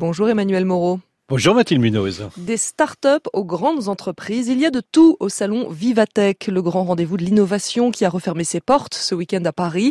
Bonjour Emmanuel Moreau. Bonjour Mathilde Munoz. Des start-up aux grandes entreprises, il y a de tout au salon Vivatech, le grand rendez-vous de l'innovation qui a refermé ses portes ce week-end à Paris.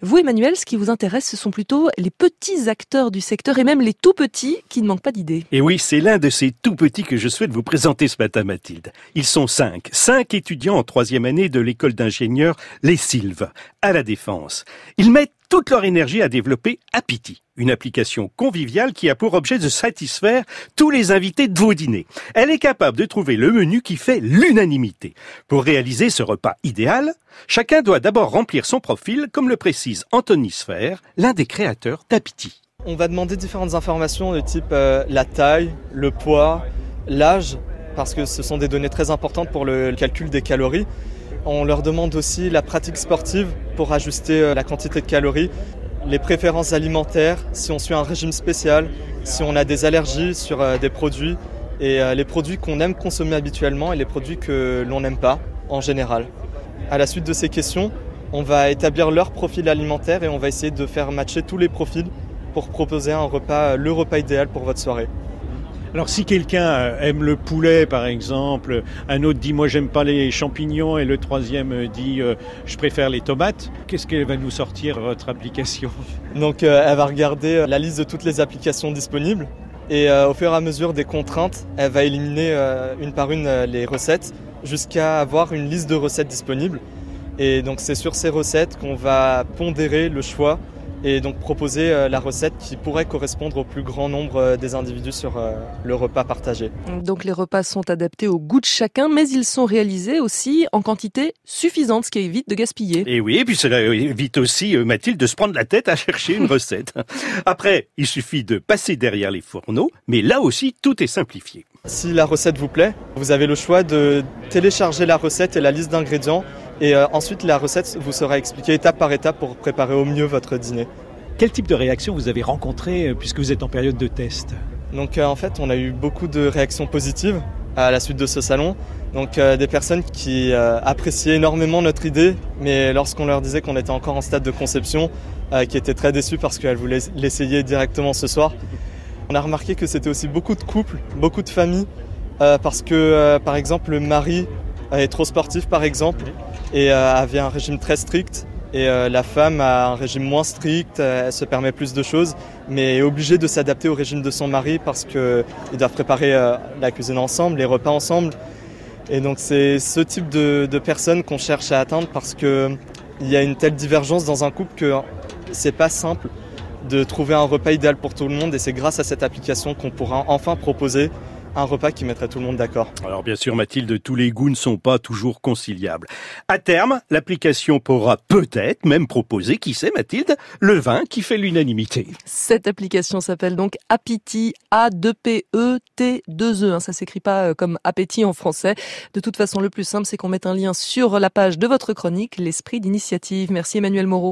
Vous Emmanuel, ce qui vous intéresse, ce sont plutôt les petits acteurs du secteur et même les tout petits qui ne manquent pas d'idées. Et oui, c'est l'un de ces tout petits que je souhaite vous présenter ce matin Mathilde. Ils sont cinq, cinq étudiants en troisième année de l'école d'ingénieurs Les Sylves, à la Défense. Ils mettent toute leur énergie à développer Apiti, une application conviviale qui a pour objet de satisfaire tous les invités de vos dîners. Elle est capable de trouver le menu qui fait l'unanimité. Pour réaliser ce repas idéal, chacun doit d'abord remplir son profil, comme le précise Anthony Sfer, l'un des créateurs d'Apiti. On va demander différentes informations de type euh, la taille, le poids, l'âge, parce que ce sont des données très importantes pour le calcul des calories. On leur demande aussi la pratique sportive pour ajuster euh, la quantité de calories, les préférences alimentaires, si on suit un régime spécial, si on a des allergies sur euh, des produits, et euh, les produits qu'on aime consommer habituellement et les produits que l'on n'aime pas en général. À la suite de ces questions, on va établir leur profil alimentaire et on va essayer de faire matcher tous les profils pour proposer un repas, le repas idéal pour votre soirée. Alors si quelqu'un euh, aime le poulet par exemple, un autre dit moi j'aime pas les champignons et le troisième dit euh, je préfère les tomates, qu'est-ce qu'elle va nous sortir votre application? Donc euh, elle va regarder la liste de toutes les applications disponibles et au fur et à mesure des contraintes, elle va éliminer une par une les recettes jusqu'à avoir une liste de recettes disponibles. Et donc c'est sur ces recettes qu'on va pondérer le choix et donc proposer euh, la recette qui pourrait correspondre au plus grand nombre euh, des individus sur euh, le repas partagé. Donc les repas sont adaptés au goût de chacun, mais ils sont réalisés aussi en quantité suffisante, ce qui évite de gaspiller. Et oui, et puis cela évite aussi Mathilde de se prendre la tête à chercher une recette. Après, il suffit de passer derrière les fourneaux, mais là aussi tout est simplifié. Si la recette vous plaît, vous avez le choix de télécharger la recette et la liste d'ingrédients et euh, ensuite, la recette vous sera expliquée étape par étape pour préparer au mieux votre dîner. Quel type de réaction vous avez rencontré euh, puisque vous êtes en période de test Donc euh, en fait, on a eu beaucoup de réactions positives à la suite de ce salon. Donc des personnes qui appréciaient énormément notre idée, mais lorsqu'on leur disait qu'on était encore en stade de conception, qui étaient très déçues parce qu'elles voulaient l'essayer directement ce soir. On a remarqué que c'était aussi beaucoup de couples, beaucoup de familles, parce que par exemple le mari est trop sportif par exemple, et euh, avait un régime très strict. Et euh, la femme a un régime moins strict, euh, elle se permet plus de choses, mais est obligée de s'adapter au régime de son mari parce qu'ils doivent préparer la cuisine ensemble, les repas ensemble. Et donc c'est ce type de, de personnes qu'on cherche à atteindre parce qu'il y a une telle divergence dans un couple que c'est pas simple de trouver un repas idéal pour tout le monde et c'est grâce à cette application qu'on pourra enfin proposer un repas qui mettrait tout le monde d'accord. Alors bien sûr Mathilde, tous les goûts ne sont pas toujours conciliables. À terme, l'application pourra peut-être même proposer, qui sait Mathilde, le vin qui fait l'unanimité. Cette application s'appelle donc Apiti, A-2-P-E-T-2-E. Hein, ça s'écrit pas euh, comme appétit en français. De toute façon, le plus simple, c'est qu'on mette un lien sur la page de votre chronique, l'esprit d'initiative. Merci Emmanuel Moreau.